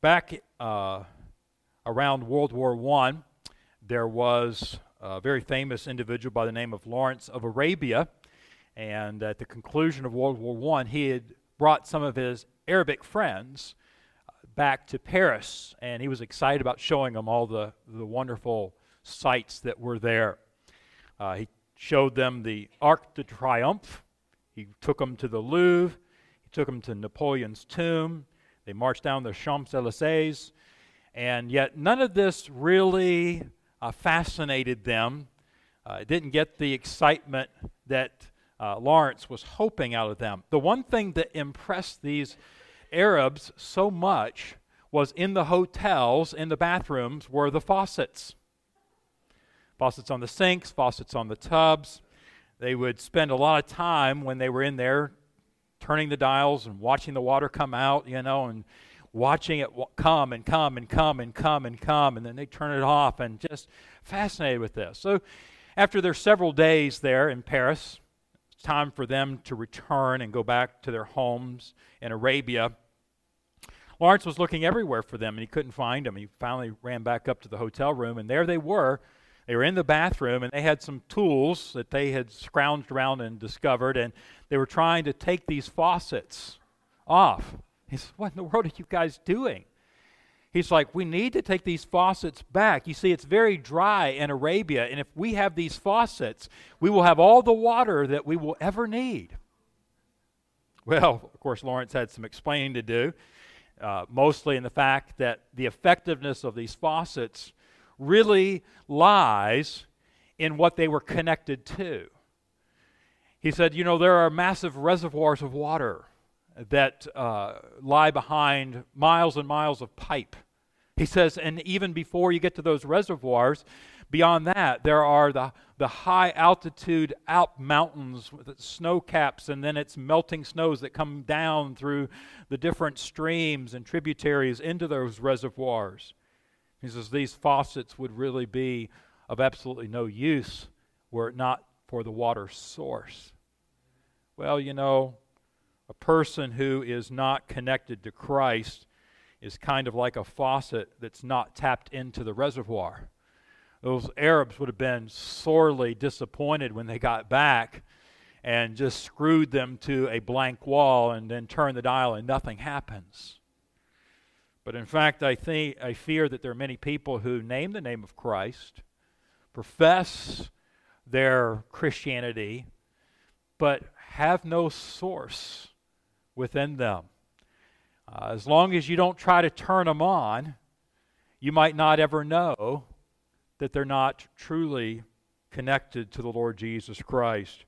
back uh, around World War I, there was a very famous individual by the name of Lawrence of Arabia. And at the conclusion of World War I, he had brought some of his Arabic friends uh, back to Paris, and he was excited about showing them all the, the wonderful sights that were there. Uh, he showed them the Arc de Triomphe, he took them to the Louvre, he took them to Napoleon's tomb, they marched down the Champs Elysees, and yet none of this really uh, fascinated them. Uh, it didn't get the excitement that uh, Lawrence was hoping out of them. The one thing that impressed these Arabs so much was in the hotels, in the bathrooms, were the faucets. Faucets on the sinks, faucets on the tubs. They would spend a lot of time when they were in there turning the dials and watching the water come out, you know, and watching it come and come and come and come and come, and then they turn it off and just fascinated with this. So, after their several days there in Paris, it's time for them to return and go back to their homes in Arabia. Lawrence was looking everywhere for them and he couldn't find them. He finally ran back up to the hotel room, and there they were. They were in the bathroom and they had some tools that they had scrounged around and discovered, and they were trying to take these faucets off. He said, What in the world are you guys doing? He's like, We need to take these faucets back. You see, it's very dry in Arabia, and if we have these faucets, we will have all the water that we will ever need. Well, of course, Lawrence had some explaining to do, uh, mostly in the fact that the effectiveness of these faucets really lies in what they were connected to. He said, You know, there are massive reservoirs of water that uh, lie behind miles and miles of pipe. He says, and even before you get to those reservoirs, beyond that, there are the, the high altitude Alp mountains with snow caps, and then it's melting snows that come down through the different streams and tributaries into those reservoirs. He says these faucets would really be of absolutely no use were it not for the water source. Well, you know, a person who is not connected to Christ is kind of like a faucet that's not tapped into the reservoir. Those Arabs would have been sorely disappointed when they got back and just screwed them to a blank wall and then turned the dial and nothing happens. But in fact, I think I fear that there are many people who name the name of Christ, profess their Christianity, but have no source within them. Uh, as long as you don't try to turn them on, you might not ever know that they're not truly connected to the Lord Jesus Christ.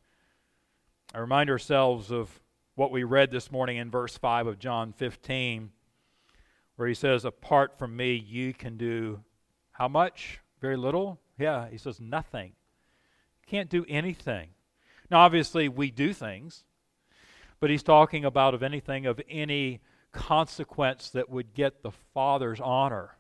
I remind ourselves of what we read this morning in verse 5 of John 15, where he says, Apart from me, you can do how much? Very little? Yeah, he says, Nothing. Can't do anything. Now, obviously, we do things but he's talking about of anything of any consequence that would get the Father's honor.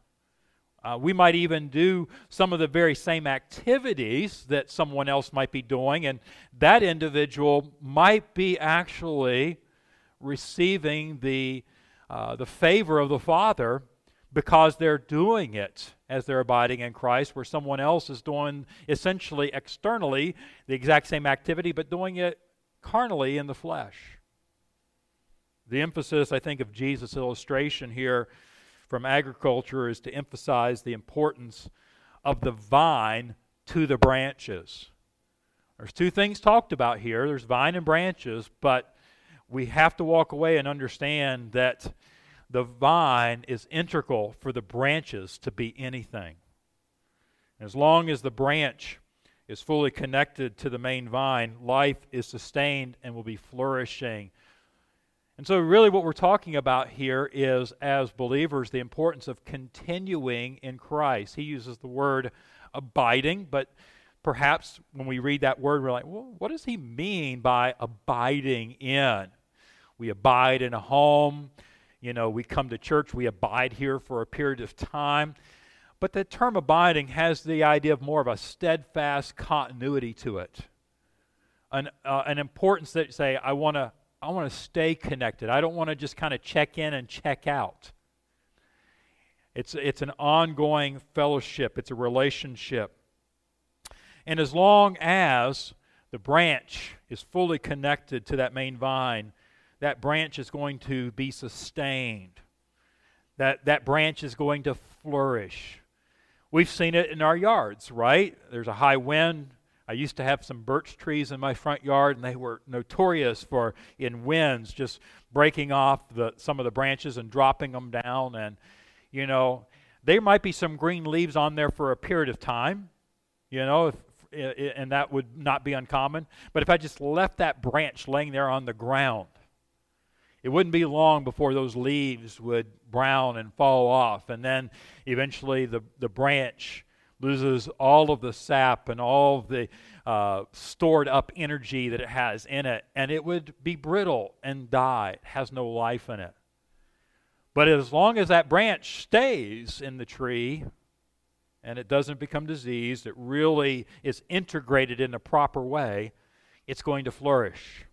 Uh, we might even do some of the very same activities that someone else might be doing, and that individual might be actually receiving the, uh, the favor of the Father because they're doing it as they're abiding in Christ, where someone else is doing essentially externally the exact same activity, but doing it carnally in the flesh. The emphasis, I think, of Jesus' illustration here from agriculture is to emphasize the importance of the vine to the branches. There's two things talked about here there's vine and branches, but we have to walk away and understand that the vine is integral for the branches to be anything. As long as the branch is fully connected to the main vine, life is sustained and will be flourishing and so, really, what we're talking about here is, as believers, the importance of continuing in Christ. He uses the word abiding, but perhaps when we read that word, we're like, well, what does he mean by abiding in? We abide in a home. You know, we come to church, we abide here for a period of time. But the term abiding has the idea of more of a steadfast continuity to it. An, uh, an importance that say, I want to I want to stay connected. I don't want to just kind of check in and check out. It's, it's an ongoing fellowship, it's a relationship. And as long as the branch is fully connected to that main vine, that branch is going to be sustained. That, that branch is going to flourish. We've seen it in our yards, right? There's a high wind. I used to have some birch trees in my front yard, and they were notorious for, in winds, just breaking off the, some of the branches and dropping them down. And, you know, there might be some green leaves on there for a period of time, you know, if, and that would not be uncommon. But if I just left that branch laying there on the ground, it wouldn't be long before those leaves would brown and fall off. And then eventually the, the branch loses all of the sap and all of the uh, stored up energy that it has in it, and it would be brittle and die. It has no life in it. But as long as that branch stays in the tree and it doesn't become diseased, it really is integrated in a proper way, it's going to flourish.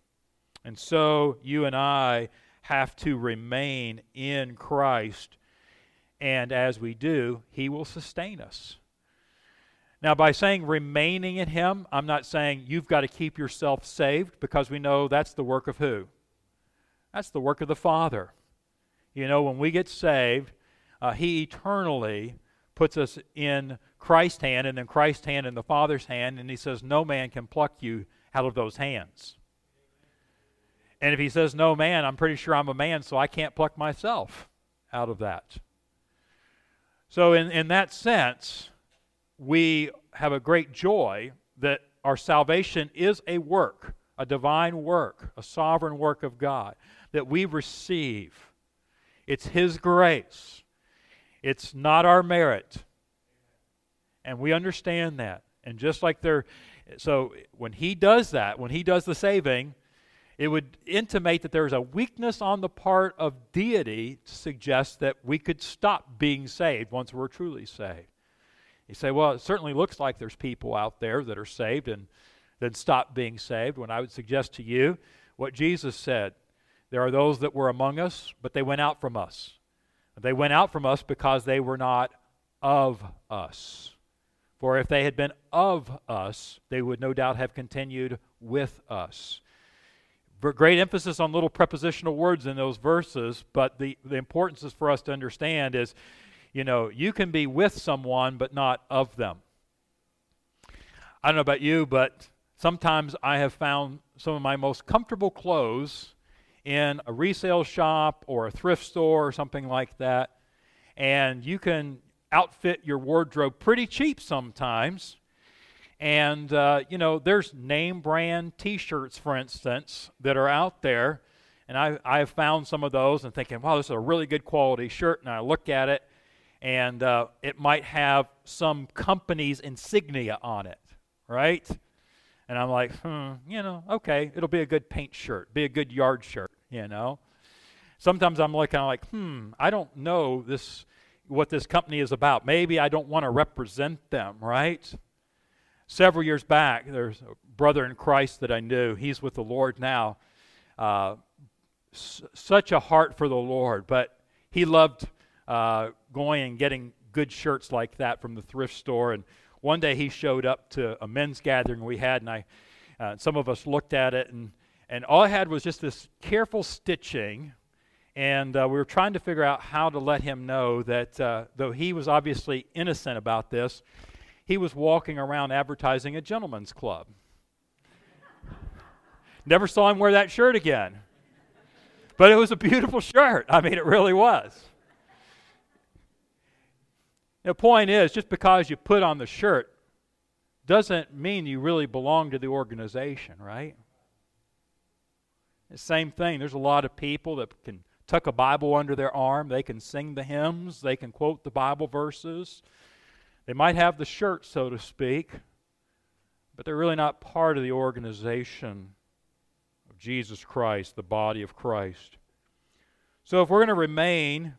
And so you and I have to remain in Christ. And as we do, He will sustain us. Now, by saying remaining in Him, I'm not saying you've got to keep yourself saved because we know that's the work of who? That's the work of the Father. You know, when we get saved, uh, He eternally puts us in Christ's hand and then Christ's hand in the Father's hand, and He says, No man can pluck you out of those hands. And if He says, No man, I'm pretty sure I'm a man, so I can't pluck myself out of that. So, in, in that sense, we have a great joy that our salvation is a work, a divine work, a sovereign work of God that we receive. It's His grace, it's not our merit. And we understand that. And just like there, so when He does that, when He does the saving, it would intimate that there's a weakness on the part of deity to suggest that we could stop being saved once we're truly saved. You say, well, it certainly looks like there's people out there that are saved and then stop being saved. When I would suggest to you what Jesus said there are those that were among us, but they went out from us. They went out from us because they were not of us. For if they had been of us, they would no doubt have continued with us. Great emphasis on little prepositional words in those verses, but the, the importance is for us to understand is you know, you can be with someone but not of them. I don't know about you, but sometimes I have found some of my most comfortable clothes in a resale shop or a thrift store or something like that. And you can outfit your wardrobe pretty cheap sometimes. And, uh, you know, there's name brand t shirts, for instance, that are out there. And I, I've found some of those and thinking, wow, this is a really good quality shirt. And I look at it and uh, it might have some company's insignia on it, right? And I'm like, hmm, you know, okay, it'll be a good paint shirt, be a good yard shirt, you know. Sometimes I'm of like, hmm, I don't know this, what this company is about. Maybe I don't want to represent them, right? Several years back, there's a brother in Christ that I knew. He's with the Lord now. Uh, s- such a heart for the Lord, but he loved uh, going and getting good shirts like that from the thrift store. And one day he showed up to a men's gathering we had, and I, uh, some of us looked at it, and, and all I had was just this careful stitching. And uh, we were trying to figure out how to let him know that uh, though he was obviously innocent about this, he was walking around advertising a gentleman's club. Never saw him wear that shirt again. But it was a beautiful shirt. I mean, it really was. The point is, just because you put on the shirt doesn't mean you really belong to the organization, right? The same thing. There's a lot of people that can tuck a Bible under their arm. They can sing the hymns. They can quote the Bible verses. They might have the shirt, so to speak, but they're really not part of the organization of Jesus Christ, the body of Christ. So if we're going to remain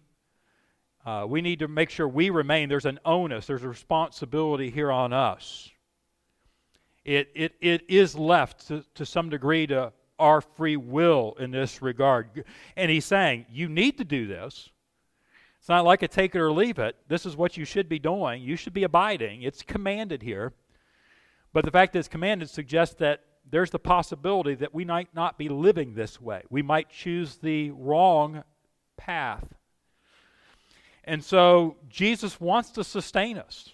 uh, we need to make sure we remain. There's an onus, there's a responsibility here on us. It, it, it is left to, to some degree to our free will in this regard. And he's saying, you need to do this. It's not like a take it or leave it. This is what you should be doing. You should be abiding. It's commanded here. But the fact that it's commanded suggests that there's the possibility that we might not be living this way. We might choose the wrong path. And so Jesus wants to sustain us.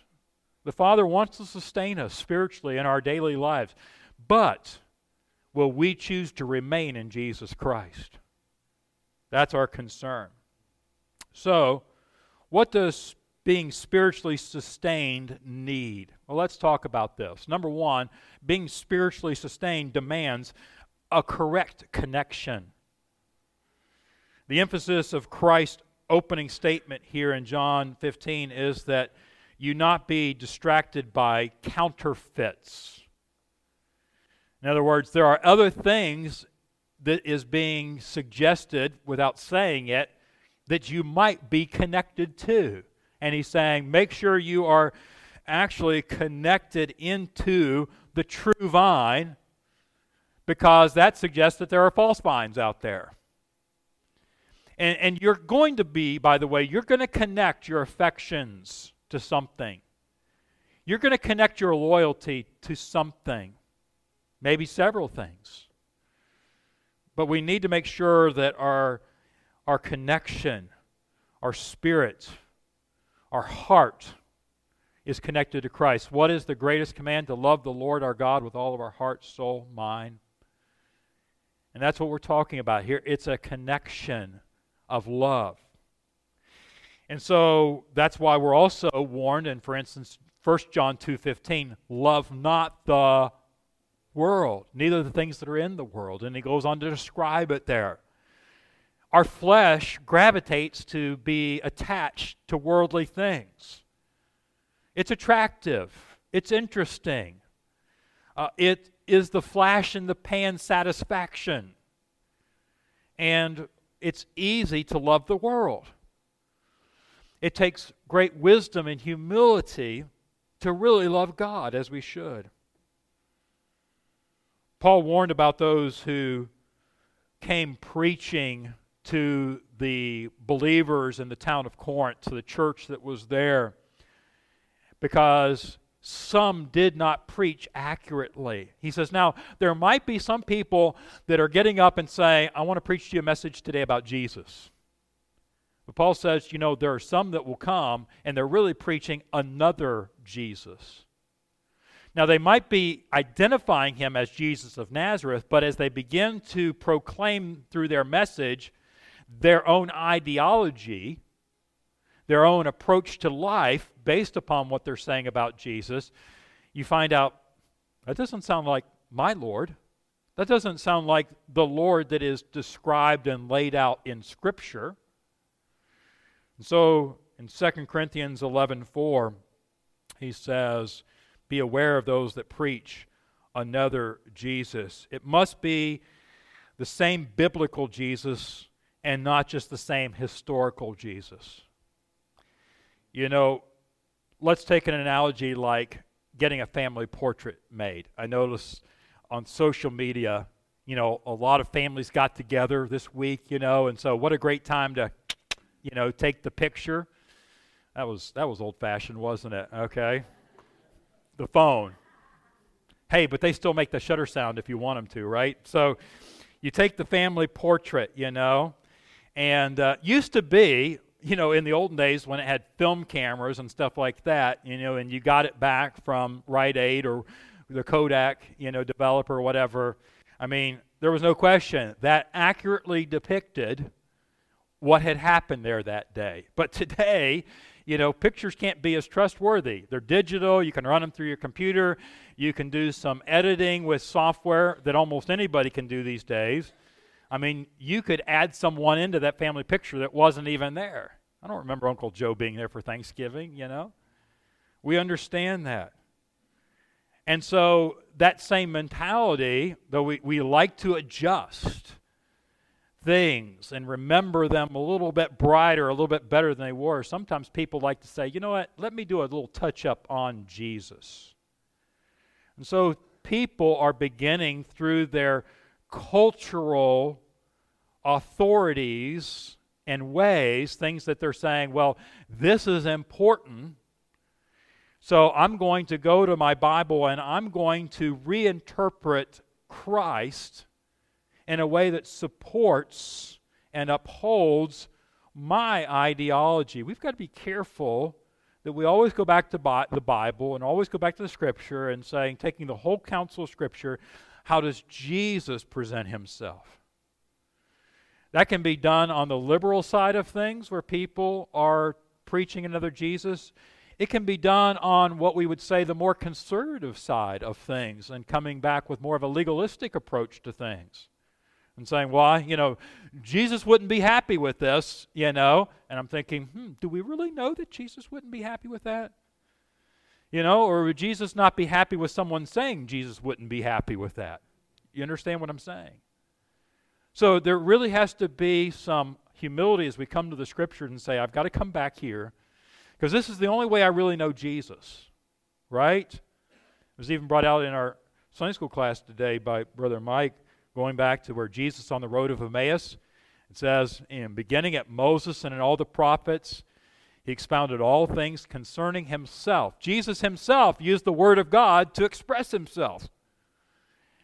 The Father wants to sustain us spiritually in our daily lives. But will we choose to remain in Jesus Christ? That's our concern. So, what does being spiritually sustained need? Well, let's talk about this. Number one, being spiritually sustained demands a correct connection. The emphasis of Christ's opening statement here in John 15 is that you not be distracted by counterfeits. In other words, there are other things that is being suggested without saying it that you might be connected to. And he's saying, make sure you are actually connected into the true vine because that suggests that there are false vines out there. And, and you're going to be, by the way, you're going to connect your affections to something. You're going to connect your loyalty to something, maybe several things. But we need to make sure that our, our connection, our spirit, our heart is connected to Christ. What is the greatest command? To love the Lord our God with all of our heart, soul, mind. And that's what we're talking about here. It's a connection of love. And so that's why we're also warned and for instance 1 John 2:15 love not the world neither the things that are in the world and he goes on to describe it there. Our flesh gravitates to be attached to worldly things. It's attractive. It's interesting. Uh, it is the flash in the pan satisfaction. And it's easy to love the world. It takes great wisdom and humility to really love God as we should. Paul warned about those who came preaching to the believers in the town of Corinth, to the church that was there, because some did not preach accurately. He says, Now, there might be some people that are getting up and saying, I want to preach to you a message today about Jesus. But Paul says, you know, there are some that will come and they're really preaching another Jesus. Now, they might be identifying him as Jesus of Nazareth, but as they begin to proclaim through their message their own ideology, their own approach to life based upon what they're saying about Jesus, you find out that doesn't sound like my Lord. That doesn't sound like the Lord that is described and laid out in Scripture. And so in 2 Corinthians 11:4, he says, "Be aware of those that preach another Jesus." It must be the same biblical Jesus and not just the same historical Jesus. You know, let's take an analogy like getting a family portrait made. I notice on social media, you know, a lot of families got together this week, you know, and so what a great time to, you know, take the picture. That was that was old-fashioned, wasn't it? Okay. The phone. Hey, but they still make the shutter sound if you want them to, right? So you take the family portrait, you know, and uh, used to be you know, in the olden days when it had film cameras and stuff like that, you know, and you got it back from Rite Aid or the Kodak, you know, developer or whatever, I mean, there was no question that accurately depicted what had happened there that day. But today, you know, pictures can't be as trustworthy. They're digital, you can run them through your computer, you can do some editing with software that almost anybody can do these days. I mean, you could add someone into that family picture that wasn't even there. I don't remember Uncle Joe being there for Thanksgiving, you know. We understand that. And so that same mentality, though we, we like to adjust things and remember them a little bit brighter, a little bit better than they were, sometimes people like to say, you know what, let me do a little touch up on Jesus. And so people are beginning through their cultural authorities and ways, things that they're saying, well, this is important. So I'm going to go to my Bible and I'm going to reinterpret Christ in a way that supports and upholds my ideology. We've got to be careful that we always go back to bi- the Bible and always go back to the Scripture and saying, taking the whole counsel of Scripture, how does Jesus present himself? That can be done on the liberal side of things where people are preaching another Jesus. It can be done on what we would say the more conservative side of things and coming back with more of a legalistic approach to things and saying, well, you know, Jesus wouldn't be happy with this, you know. And I'm thinking, hmm, do we really know that Jesus wouldn't be happy with that? You know, or would Jesus not be happy with someone saying Jesus wouldn't be happy with that? You understand what I'm saying? So there really has to be some humility as we come to the scriptures and say, I've got to come back here because this is the only way I really know Jesus, right? It was even brought out in our Sunday school class today by Brother Mike, going back to where Jesus on the road of Emmaus. It says, in beginning at Moses and in all the prophets, he expounded all things concerning himself. Jesus himself used the word of God to express himself.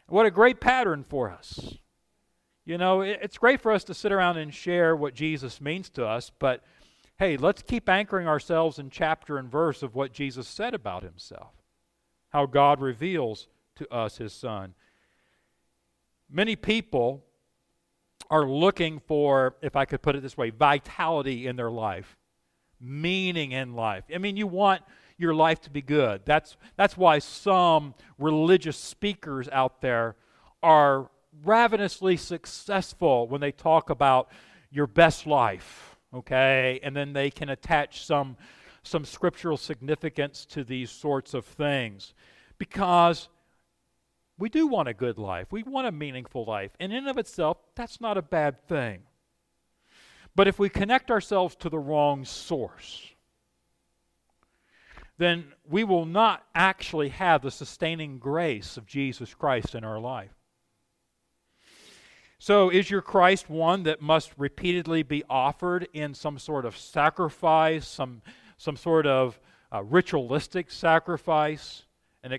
What a great pattern for us. You know, it's great for us to sit around and share what Jesus means to us, but hey, let's keep anchoring ourselves in chapter and verse of what Jesus said about himself, how God reveals to us his Son. Many people are looking for, if I could put it this way, vitality in their life, meaning in life. I mean, you want your life to be good. That's, that's why some religious speakers out there are ravenously successful when they talk about your best life, okay? And then they can attach some, some scriptural significance to these sorts of things because we do want a good life. We want a meaningful life. And in and of itself, that's not a bad thing. But if we connect ourselves to the wrong source, then we will not actually have the sustaining grace of Jesus Christ in our life. So, is your Christ one that must repeatedly be offered in some sort of sacrifice, some, some sort of uh, ritualistic sacrifice, and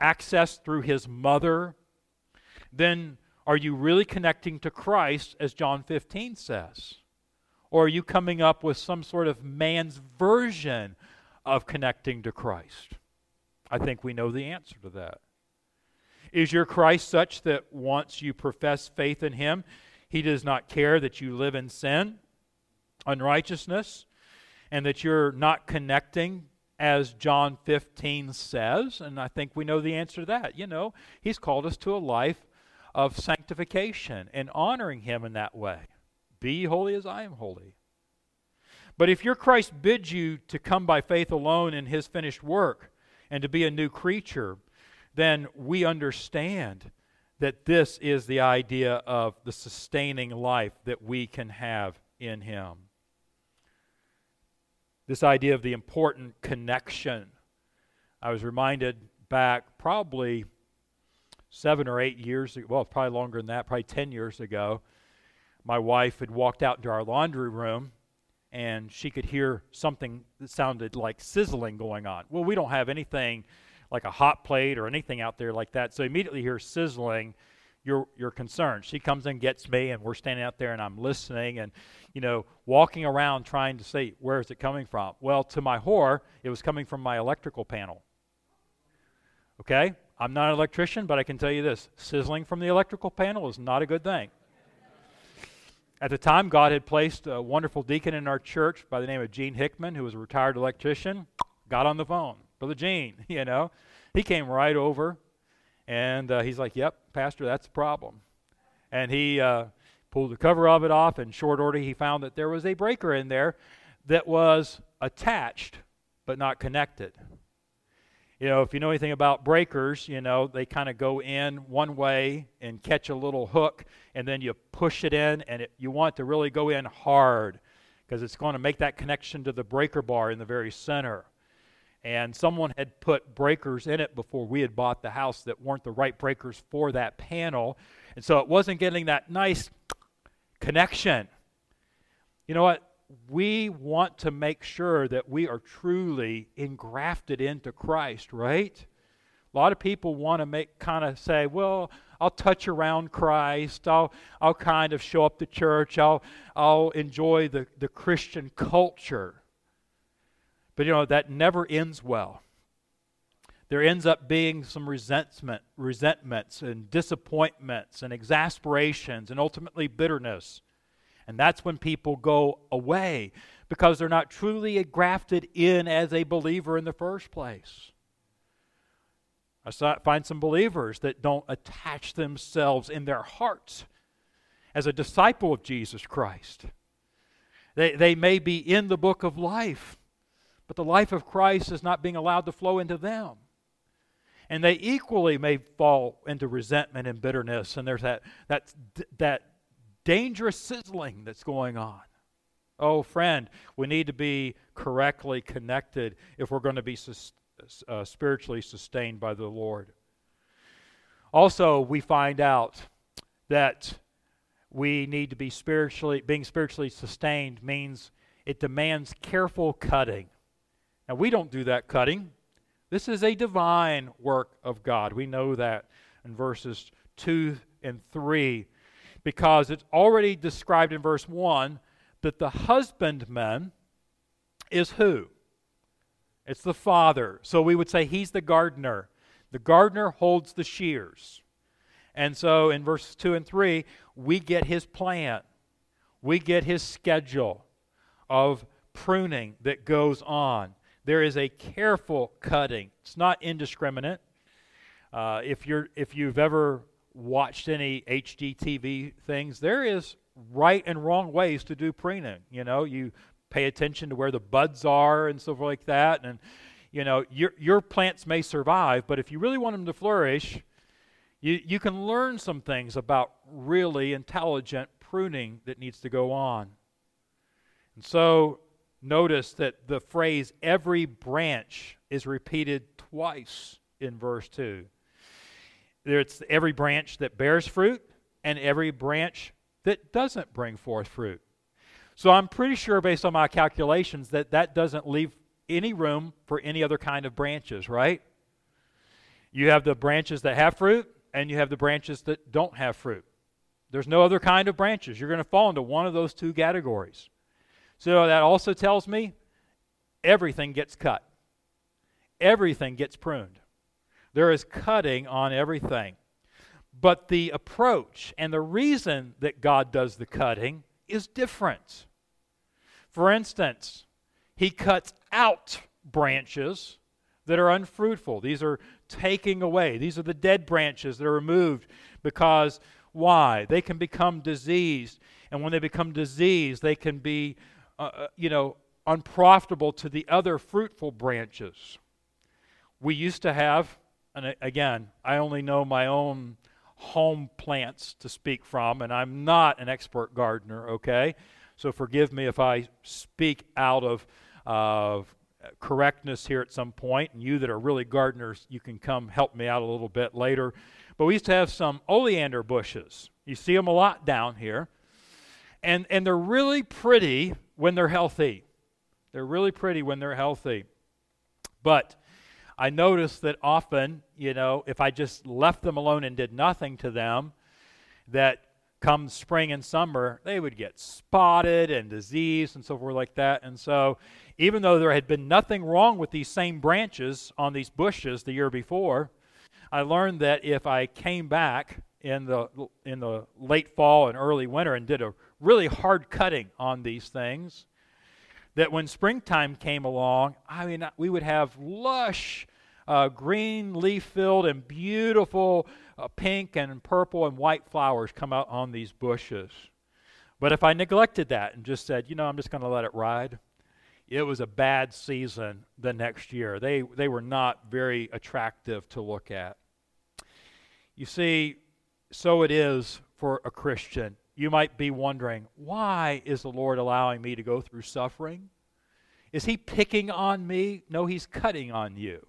access through his mother? Then are you really connecting to Christ, as John 15 says? Or are you coming up with some sort of man's version of connecting to Christ? I think we know the answer to that. Is your Christ such that once you profess faith in him, he does not care that you live in sin, unrighteousness, and that you're not connecting as John 15 says? And I think we know the answer to that. You know, he's called us to a life of sanctification and honoring him in that way. Be holy as I am holy. But if your Christ bids you to come by faith alone in his finished work and to be a new creature, then we understand that this is the idea of the sustaining life that we can have in Him. This idea of the important connection. I was reminded back probably seven or eight years ago, well, probably longer than that, probably 10 years ago. My wife had walked out into our laundry room and she could hear something that sounded like sizzling going on. Well, we don't have anything like a hot plate or anything out there like that. So immediately here sizzling, you're you're concerned. She comes and gets me, and we're standing out there, and I'm listening, and you know, walking around trying to see where is it coming from. Well, to my horror, it was coming from my electrical panel. Okay, I'm not an electrician, but I can tell you this: sizzling from the electrical panel is not a good thing. At the time, God had placed a wonderful deacon in our church by the name of Gene Hickman, who was a retired electrician. Got on the phone. Brother Gene, you know. He came right over and uh, he's like, Yep, Pastor, that's the problem. And he uh, pulled the cover of it off. In short order, he found that there was a breaker in there that was attached but not connected. You know, if you know anything about breakers, you know, they kind of go in one way and catch a little hook, and then you push it in, and it, you want to really go in hard because it's going to make that connection to the breaker bar in the very center and someone had put breakers in it before we had bought the house that weren't the right breakers for that panel. And so it wasn't getting that nice connection. You You know what? We want to make sure that we are truly engrafted into Christ, right? A lot of people want to make kind of say, well, I'll touch around Christ. I'll, I'll kind of show up to church. I'll, I'll enjoy the, the Christian culture. But you know, that never ends well. There ends up being some resentment, resentments and disappointments and exasperations and ultimately bitterness. And that's when people go away because they're not truly grafted in as a believer in the first place. I find some believers that don't attach themselves in their hearts as a disciple of Jesus Christ. They, they may be in the book of life, but the life of Christ is not being allowed to flow into them. And they equally may fall into resentment and bitterness, and there's that, that, that dangerous sizzling that's going on. Oh, friend, we need to be correctly connected if we're going to be uh, spiritually sustained by the Lord. Also, we find out that we need to be spiritually, being spiritually sustained means it demands careful cutting. Now, we don't do that cutting. This is a divine work of God. We know that in verses 2 and 3 because it's already described in verse 1 that the husbandman is who? It's the father. So we would say he's the gardener. The gardener holds the shears. And so in verses 2 and 3, we get his plan. We get his schedule of pruning that goes on. There is a careful cutting. It's not indiscriminate. Uh, if you're if you've ever watched any HGTV things, there is right and wrong ways to do pruning. You know, you pay attention to where the buds are and stuff like that. And, you know, your, your plants may survive, but if you really want them to flourish, you, you can learn some things about really intelligent pruning that needs to go on. And so notice that the phrase every branch is repeated twice in verse 2. It's every branch that bears fruit and every branch that doesn't bring forth fruit. So I'm pretty sure, based on my calculations, that that doesn't leave any room for any other kind of branches, right? You have the branches that have fruit, and you have the branches that don't have fruit. There's no other kind of branches. You're going to fall into one of those two categories. So that also tells me everything gets cut, everything gets pruned. There is cutting on everything. But the approach and the reason that God does the cutting is different. For instance, he cuts out branches that are unfruitful. These are taking away. These are the dead branches that are removed because why? They can become diseased. And when they become diseased, they can be, uh, uh you know, unprofitable to the other fruitful branches. We used to have, and again, I only know my own home plants to speak from, and I'm not an expert gardener, okay? So forgive me if I speak out of uh, correctness here at some point, and you that are really gardeners, you can come help me out a little bit later. But we used to have some oleander bushes. You see them a lot down here. And, and they're really pretty when they're healthy. They're really pretty when they're healthy. But I noticed that often, you know, if I just left them alone and did nothing to them, that come spring and summer, they would get spotted and diseased and so forth like that. And so, even though there had been nothing wrong with these same branches on these bushes the year before, I learned that if I came back in the in the late fall and early winter and did a really hard cutting on these things, that when springtime came along, I mean, we would have lush, uh, green leaf filled and beautiful uh, pink and purple and white flowers come out on these bushes. But if I neglected that and just said, you know, I'm just going to let it ride, it was a bad season the next year. They, they were not very attractive to look at. You see, so it is for a Christian you might be wondering, why is the Lord allowing me to go through suffering? Is He picking on me? No, He's cutting on you.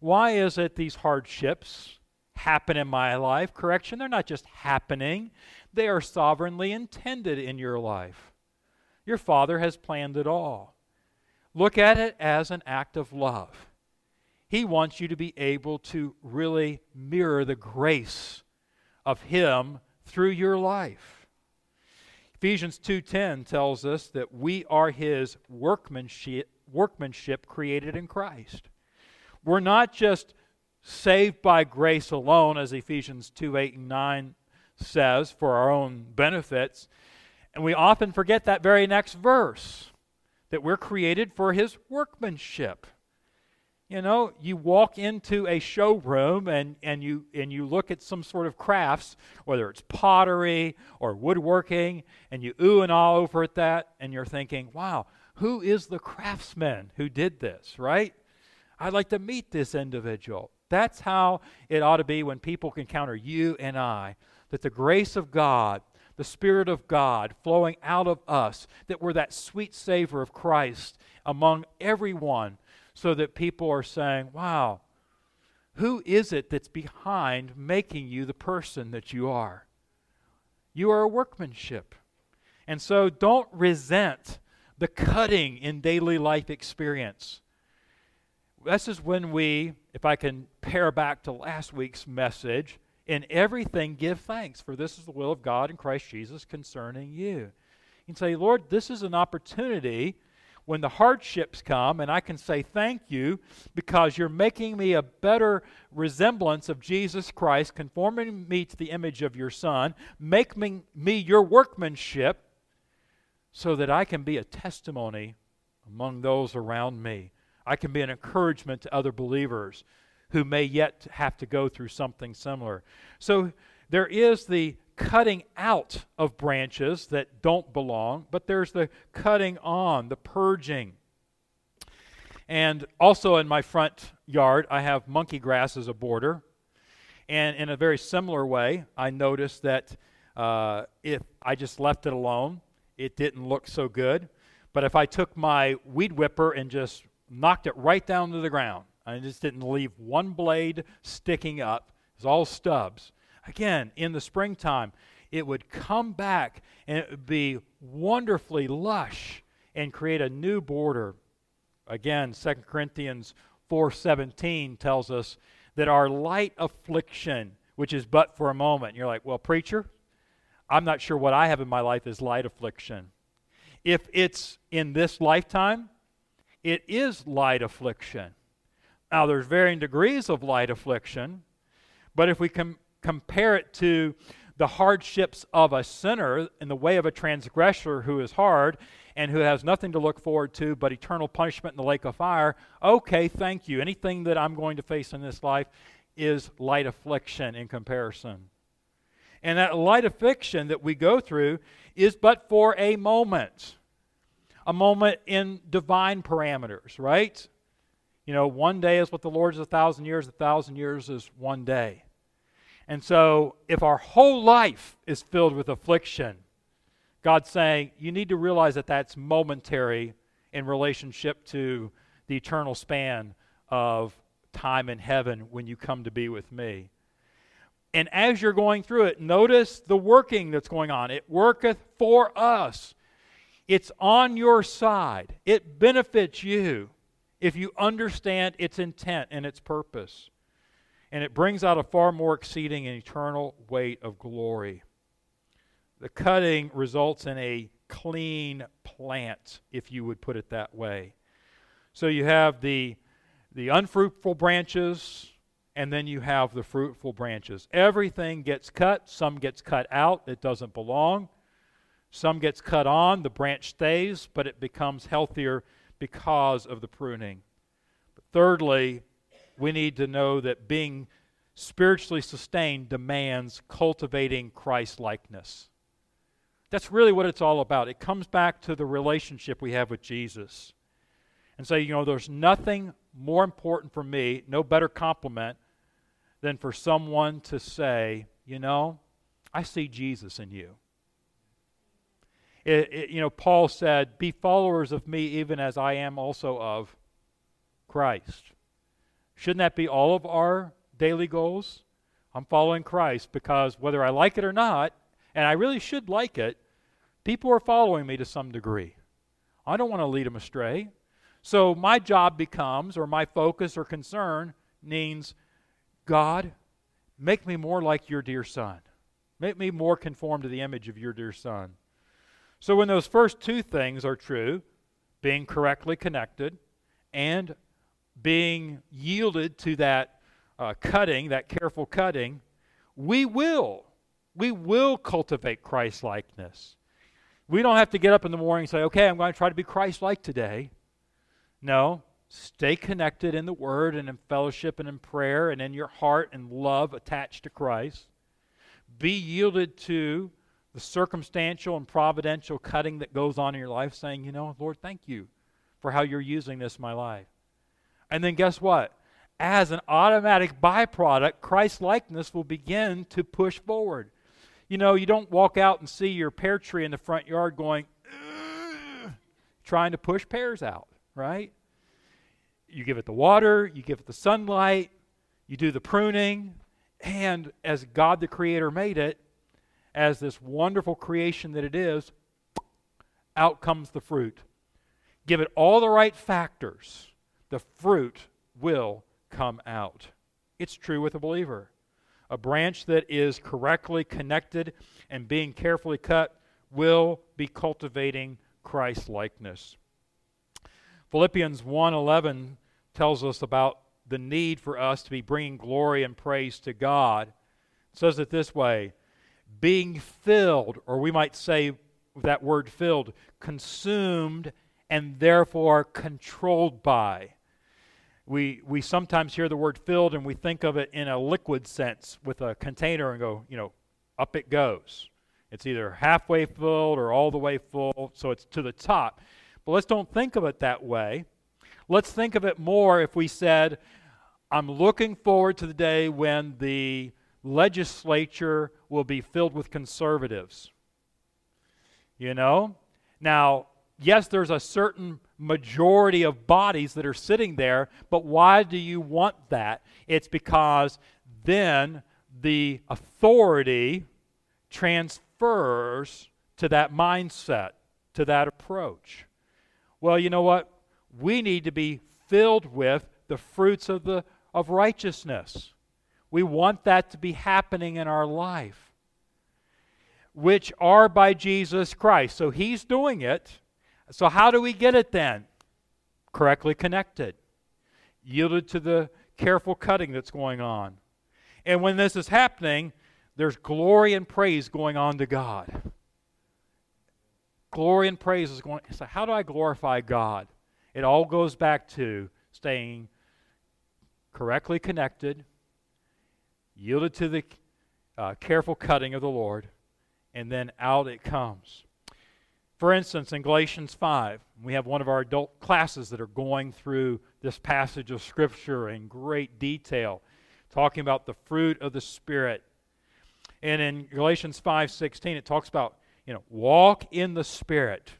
Why is it these hardships happen in my life? Correction, they're not just happening, they are sovereignly intended in your life. Your Father has planned it all. Look at it as an act of love. He wants you to be able to really mirror the grace of Him through your life. Ephesians 2:10 tells us that we are his workmanship workmanship created in Christ. We're not just saved by grace alone as Ephesians 2:8 and 9 says for our own benefits, and we often forget that very next verse that we're created for his workmanship. You know, you walk into a showroom and, and, you, and you look at some sort of crafts, whether it's pottery or woodworking, and you ooh and ah over at that, and you're thinking, wow, who is the craftsman who did this, right? I'd like to meet this individual. That's how it ought to be when people encounter you and I, that the grace of God, the Spirit of God flowing out of us, that we're that sweet savor of Christ among everyone so that people are saying, wow, who is it that's behind making you the person that you are? You are a workmanship. And so don't resent the cutting in daily life experience. This is when we, if I can pair back to last week's message, in everything give thanks, for this is the will of God in Christ Jesus concerning you. You can say, Lord, this is an opportunity when the hardships come, and I can say thank you because you're making me a better resemblance of Jesus Christ, conforming me to the image of your Son, making me your workmanship, so that I can be a testimony among those around me. I can be an encouragement to other believers who may yet have to go through something similar. So there is the cutting out of branches that don't belong, but there's the cutting on, the purging. And also in my front yard, I have monkey grass as a border. And in a very similar way, I noticed that uh, if I just left it alone, it didn't look so good. But if I took my weed whipper and just knocked it right down to the ground, I just didn't leave one blade sticking up, it was all stubs again in the springtime, it would come back and it would be wonderfully lush and create a new border. Again, 2 Corinthians 4:17 tells us that our light affliction, which is but for a moment. You're like, "Well, preacher, I'm not sure what I have in my life is light affliction." If it's in this lifetime, it is light affliction. Now, there's varying degrees of light affliction, but if we com- compare it to the hardships of a sinner in the way of a transgressor who is hard and who has nothing to look forward to but eternal punishment in the lake of fire, okay, thank you. Anything that I'm going to face in this life is light affliction in comparison. And that light affliction that we go through is but for a moment, a moment in divine parameters, right? You know, one day is what the Lord is a thousand years, a thousand years is one day. And so, if our whole life is filled with affliction, God's saying you need to realize that that's momentary in relationship to the eternal span of time in heaven when you come to be with me. And as you're going through it, notice the working that's going on. It worketh for us. It's on your side. It benefits you if you understand its intent and its purpose and it brings out a far more exceeding and eternal weight of glory. The cutting results in a clean plant, if you would put it that way. So you have the, the unfruitful branches, and then you have the fruitful branches. Everything gets cut, some gets cut out, it doesn't belong. Some gets cut on, the branch stays, but it becomes healthier because of the pruning. But thirdly, we need to know that being spiritually sustained demands cultivating Christ likeness. That's really what it's all about. It comes back to the relationship we have with Jesus. And say, so, you know, there's nothing more important for me, no better compliment than for someone to say, you know, I see Jesus in you. It, it, you know, Paul said, Be followers of me even as I am also of Christ. Shouldn't that be all of our daily goals? I'm following Christ because whether I like it or not, and I really should like it, People are following me to some degree. I don't want to lead them astray. So my job becomes, or my focus or concern means, God, make me more like your dear son. Make me more conform to the image of your dear son. So when those first two things are true, being correctly connected and being yielded to that uh, cutting, that careful cutting, we will, we will cultivate Christ likeness. We don't have to get up in the morning and say, okay, I'm going to try to be Christ like today. No, stay connected in the Word and in fellowship and in prayer and in your heart and love attached to Christ. Be yielded to the circumstantial and providential cutting that goes on in your life, saying, you know, Lord, thank you for how you're using this in my life. And then guess what? As an automatic byproduct, Christ likeness will begin to push forward. You know, you don't walk out and see your pear tree in the front yard going, trying to push pears out, right? You give it the water, you give it the sunlight, you do the pruning, and as God the Creator made it, as this wonderful creation that it is, out comes the fruit. Give it all the right factors, the fruit will come out. It's true with a believer. A branch that is correctly connected and being carefully cut will be cultivating Christ likeness. Philippians 1:11 tells us about the need for us to be bringing glory and praise to God. It says it this way, being filled or we might say that word filled, consumed and therefore controlled by. We, we sometimes hear the word filled and we think of it in a liquid sense with a container and go, you know, up it goes. It's either halfway filled or all the way full, so it's to the top. But let's don't think of it that way. Let's think of it more if we said, I'm looking forward to the day when the legislature will be filled with conservatives. You know? Now, yes, there's a certain majority of bodies that are sitting there, but why do you want that? It's because then the authority transfers to that mindset, to that approach. Well, you know what? We need to be filled with the fruits of the of righteousness. We want that to be happening in our life, which are by Jesus Christ. So he's doing it. So, how do we get it then? Correctly connected, yielded to the careful cutting that's going on. And when this is happening, there's glory and praise going on to God. Glory and praise is going. So, how do I glorify God? It all goes back to staying correctly connected, yielded to the uh, careful cutting of the Lord, and then out it comes. For instance, in Galatians 5, we have one of our adult classes that are going through this passage of Scripture in great detail, talking about the fruit of the Spirit. And in Galatians 5:16, it talks about, you know, walk in the Spirit.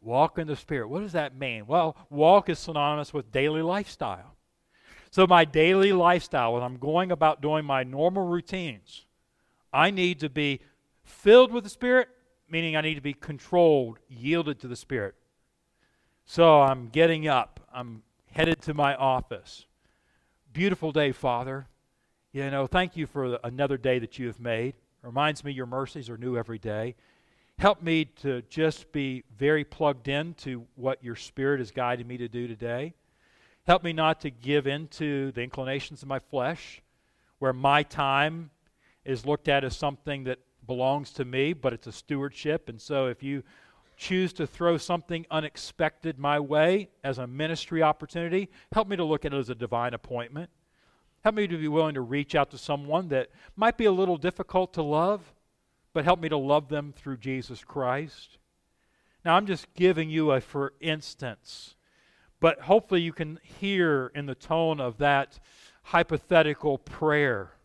Walk in the Spirit. What does that mean? Well, walk is synonymous with daily lifestyle. So, my daily lifestyle, when I'm going about doing my normal routines, I need to be filled with the Spirit meaning I need to be controlled, yielded to the Spirit. So I'm getting up. I'm headed to my office. Beautiful day, Father. You know, thank you for another day that you have made. Reminds me your mercies are new every day. Help me to just be very plugged in to what your Spirit is guiding me to do today. Help me not to give in to the inclinations of my flesh, where my time is looked at as something that belongs to me, but it's a stewardship. And so if you choose to throw something unexpected my way as a ministry opportunity, help me to look at it as a divine appointment. Help me to be willing to reach out to someone that might be a little difficult to love, but help me to love them through Jesus Christ. Now, I'm just giving you a for instance, but hopefully you can hear in the tone of that hypothetical prayer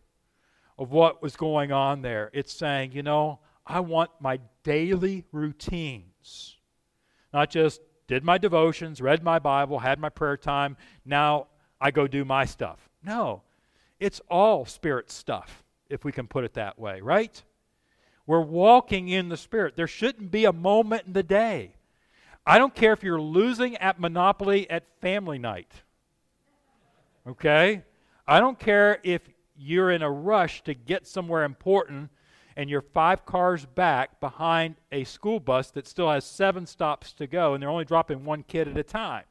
of what was going on there. It's saying, you know, I want my daily routines, not just did my devotions, read my Bible, had my prayer time, now I go do my stuff. No, it's all spirit stuff, if we can put it that way, right? We're walking in the Spirit. There shouldn't be a moment in the day. I don't care if you're losing at Monopoly at family night. Okay? I don't care if you're in a rush to get somewhere important and you're five cars back behind a school bus that still has seven stops to go and they're only dropping one kid at a time.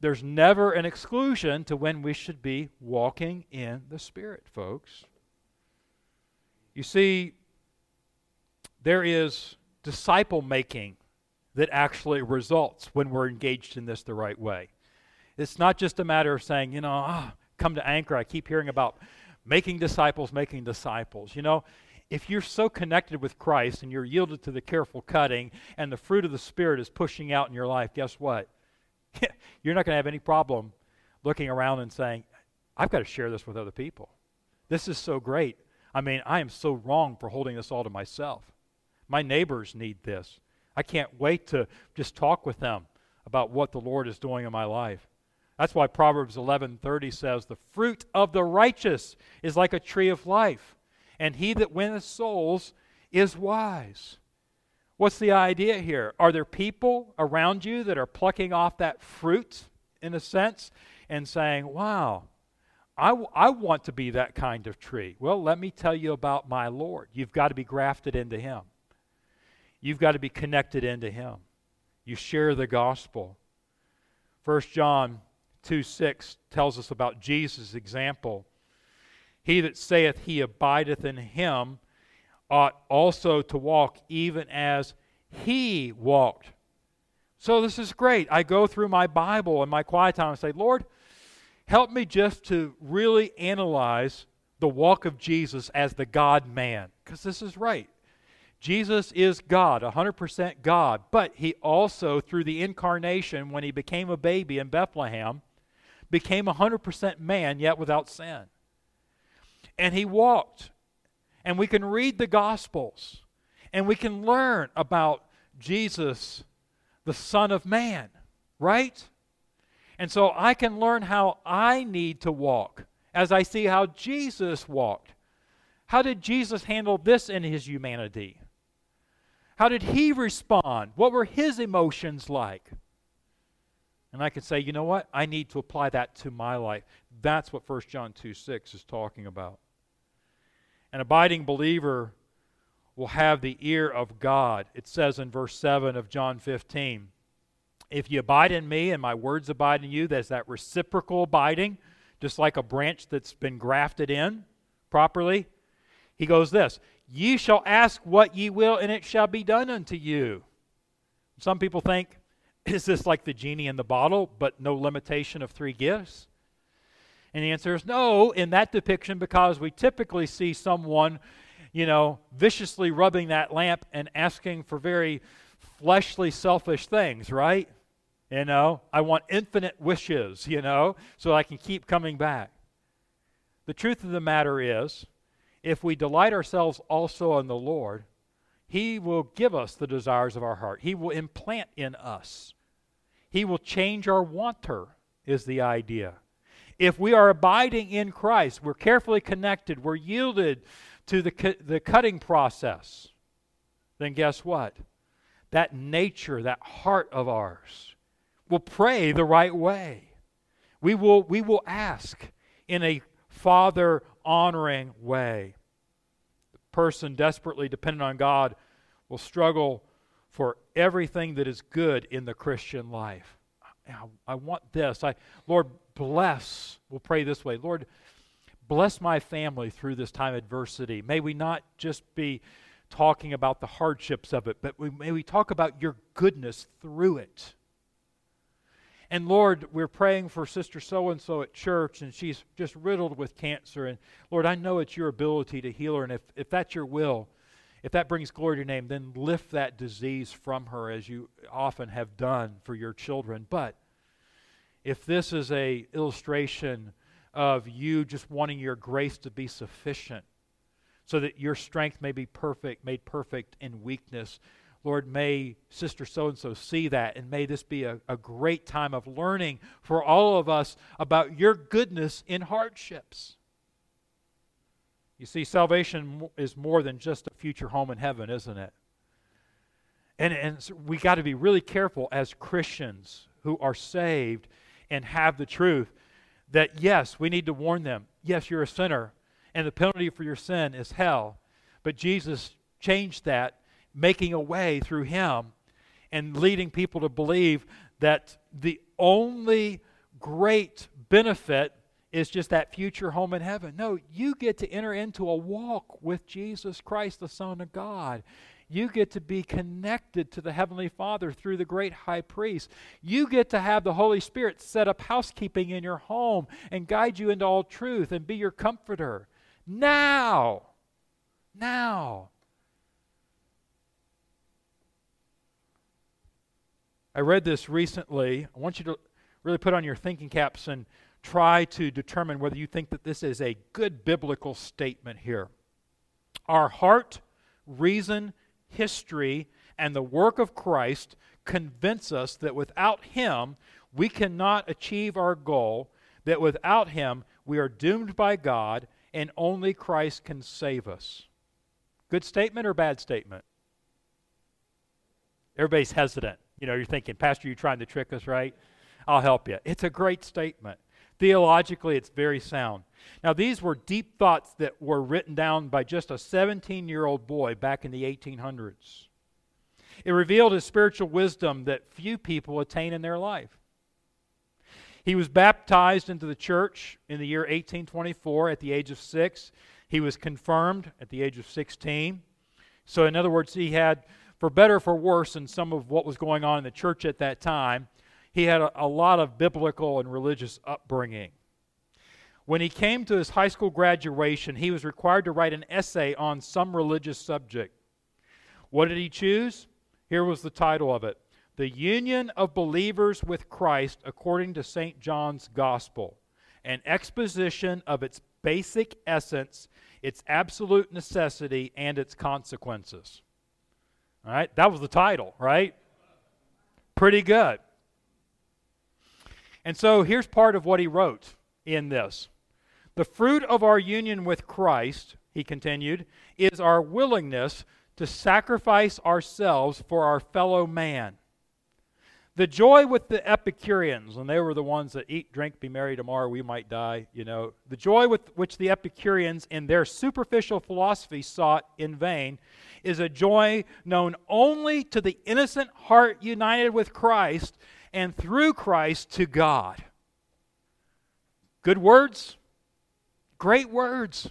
There's never an exclusion to when we should be walking in the Spirit, folks. You see, there is disciple making that actually results when we're engaged in this the right way. It's not just a matter of saying, you know, oh, come to Anchor. I keep hearing about making disciples, making disciples. You know, if you're so connected with Christ and you're yielded to the careful cutting and the fruit of the Spirit is pushing out in your life, guess what? you're not going to have any problem looking around and saying, I've got to share this with other people. This is so great. I mean, I am so wrong for holding this all to myself. My neighbors need this. I can't wait to just talk with them about what the Lord is doing in my life. That's why Proverbs 11:30 says, "The fruit of the righteous is like a tree of life, and he that winneth souls is wise." What's the idea here? Are there people around you that are plucking off that fruit in a sense and saying, "Wow, I, w- I want to be that kind of tree. Well, let me tell you about my Lord. You've got to be grafted into Him, you've got to be connected into Him. You share the gospel. 1 John 2 6 tells us about Jesus' example. He that saith he abideth in him ought also to walk even as he walked. So this is great. I go through my Bible in my quiet time and say, Lord, help me just to really analyze the walk of Jesus as the God man. Because this is right. Jesus is God, 100% God, but he also, through the incarnation, when he became a baby in Bethlehem, became 100% man, yet without sin. And he walked. And we can read the Gospels and we can learn about Jesus, the Son of Man, right? And so I can learn how I need to walk as I see how Jesus walked. How did Jesus handle this in his humanity? How did he respond? What were his emotions like? And I can say, you know what? I need to apply that to my life. That's what 1 John 2 6 is talking about. An abiding believer will have the ear of God. It says in verse 7 of John 15 if you abide in me and my words abide in you, there's that reciprocal abiding, just like a branch that's been grafted in properly. He goes this Ye shall ask what ye will, and it shall be done unto you. Some people think, is this like the genie in the bottle, but no limitation of three gifts? And the answer is no, in that depiction, because we typically see someone, you know, viciously rubbing that lamp and asking for very fleshly, selfish things, right? You know, I want infinite wishes, you know, so I can keep coming back. The truth of the matter is, if we delight ourselves also in the Lord, He will give us the desires of our heart. He will implant in us. He will change our wanter, is the idea. If we are abiding in Christ, we're carefully connected, we're yielded to the, cu- the cutting process, then guess what? That nature, that heart of ours, will pray the right way. We will, we will ask in a Father honoring way. The person desperately dependent on God will struggle for everything that is good in the Christian life. I, want this. I, Lord, bless. We'll pray this way. Lord, bless my family through this time of adversity. May we not just be talking about the hardships of it, but we, may we talk about your goodness through it. And Lord, we're praying for Sister so and so at church, and she's just riddled with cancer. And Lord, I know it's your ability to heal her. And if, if that's your will, if that brings glory to your name, then lift that disease from her as you often have done for your children. But if this is a illustration of you just wanting your grace to be sufficient so that your strength may be perfect, made perfect in weakness, Lord, may Sister so and so see that, and may this be a, a great time of learning for all of us about your goodness in hardships. You see, salvation is more than just a future home in heaven, isn't it? And, and so we got to be really careful as Christians who are saved and have the truth that, yes, we need to warn them. Yes, you're a sinner, and the penalty for your sin is hell. But Jesus changed that, making a way through Him and leading people to believe that the only great benefit is just that future home in heaven. No, you get to enter into a walk with Jesus Christ, the Son of God. You get to be connected to the Heavenly Father through the great high priest. You get to have the Holy Spirit set up housekeeping in your home and guide you into all truth and be your comforter. Now, now. I read this recently. I want you to really put on your thinking caps and try to determine whether you think that this is a good biblical statement here. Our heart, reason, history, and the work of Christ convince us that without Him, we cannot achieve our goal, that without Him, we are doomed by God, and only Christ can save us. Good statement or bad statement? Everybody's hesitant. You know, you're thinking, Pastor, you're trying to trick us, right? I'll help you. It's a great statement. Theologically, it's very sound. Now, these were deep thoughts that were written down by just a 17 year old boy back in the 1800s. It revealed a spiritual wisdom that few people attain in their life. He was baptized into the church in the year 1824 at the age of six. He was confirmed at the age of 16. So, in other words, he had, for better or for worse, in some of what was going on in the church at that time, he had a, a lot of biblical and religious upbringing. When he came to his high school graduation, he was required to write an essay on some religious subject. What did he choose? Here was the title of it The Union of Believers with Christ According to St. John's Gospel, an exposition of its basic essence, its absolute necessity, and its consequences. All right, that was the title, right? Pretty good. And so here's part of what he wrote in this. The fruit of our union with Christ, he continued, is our willingness to sacrifice ourselves for our fellow man. The joy with the Epicureans, and they were the ones that eat, drink, be merry, tomorrow we might die, you know, the joy with which the Epicureans in their superficial philosophy sought in vain is a joy known only to the innocent heart united with Christ and through Christ to God. Good words? Great words.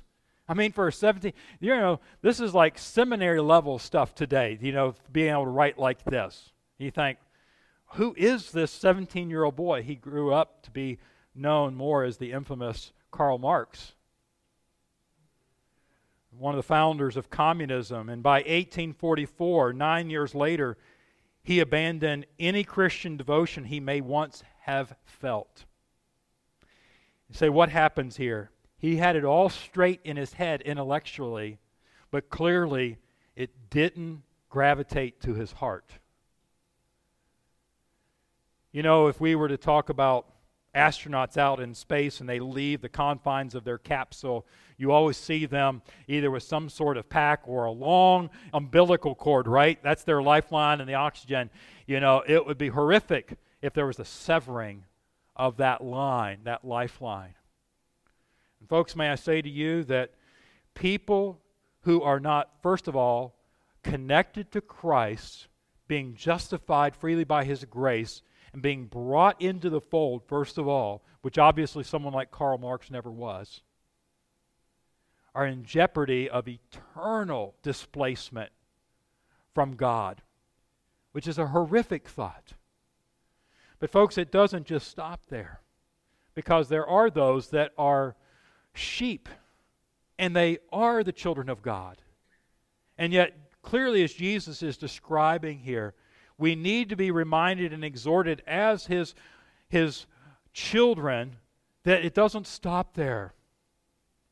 I mean, for a 17, you know, this is like seminary level stuff today, you know, being able to write like this. You think, who is this 17 year old boy? He grew up to be known more as the infamous Karl Marx, one of the founders of communism. And by 1844, nine years later, he abandoned any Christian devotion he may once have felt. Say, what happens here? He had it all straight in his head intellectually, but clearly it didn't gravitate to his heart. You know, if we were to talk about astronauts out in space and they leave the confines of their capsule, you always see them either with some sort of pack or a long umbilical cord, right? That's their lifeline and the oxygen. You know, it would be horrific if there was a severing of that line, that lifeline. And folks, may I say to you that people who are not, first of all, connected to Christ, being justified freely by His grace, and being brought into the fold, first of all, which obviously someone like Karl Marx never was, are in jeopardy of eternal displacement from God, which is a horrific thought. But, folks, it doesn't just stop there because there are those that are sheep and they are the children of God. And yet, clearly, as Jesus is describing here, we need to be reminded and exhorted as his, his children that it doesn't stop there.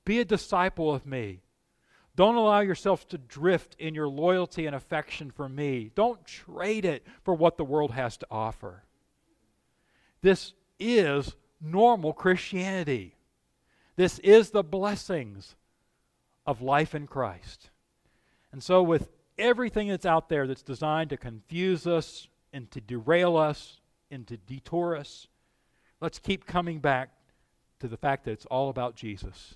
Be a disciple of me. Don't allow yourself to drift in your loyalty and affection for me. Don't trade it for what the world has to offer. This is normal Christianity. This is the blessings of life in Christ. And so, with everything that's out there that's designed to confuse us and to derail us and to detour us, let's keep coming back to the fact that it's all about Jesus.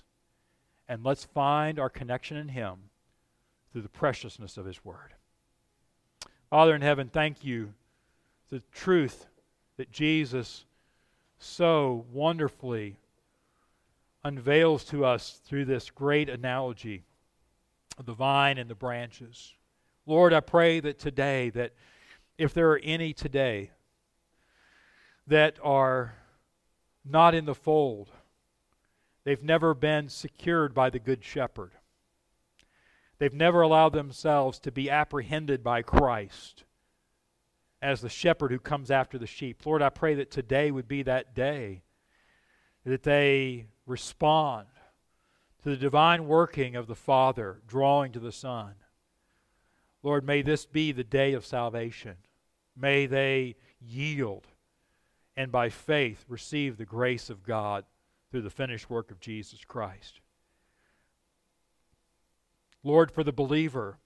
And let's find our connection in Him through the preciousness of His Word. Father in heaven, thank you the truth that Jesus so wonderfully unveils to us through this great analogy of the vine and the branches. Lord, I pray that today, that if there are any today that are not in the fold, they've never been secured by the Good Shepherd. They've never allowed themselves to be apprehended by Christ as the shepherd who comes after the sheep. Lord, I pray that today would be that day that they respond to the divine working of the Father drawing to the Son. Lord, may this be the day of salvation. May they yield and by faith receive the grace of God through the finished work of Jesus Christ. Lord, for the believer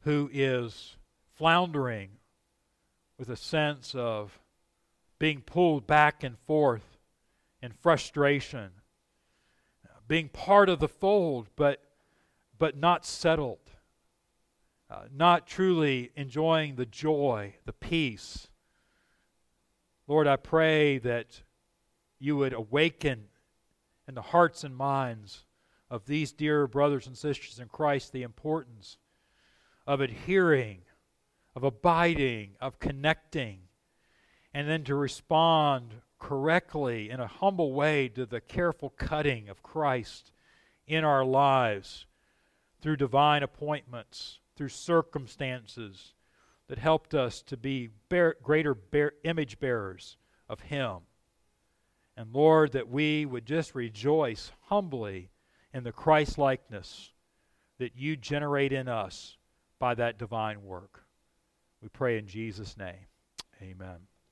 who is floundering with a sense of being pulled back and forth in frustration, being part of the fold, but, but not settled, uh, not truly enjoying the joy, the peace. Lord, I pray that you would awaken in the hearts and minds of these dear brothers and sisters in Christ the importance of adhering, of abiding, of connecting, and then to respond correctly in a humble way to the careful cutting of Christ in our lives through divine appointments, through circumstances that helped us to be bear, greater bear, image bearers of Him. And Lord, that we would just rejoice humbly in the Christ likeness that you generate in us by that divine work. We pray in Jesus' name. Amen.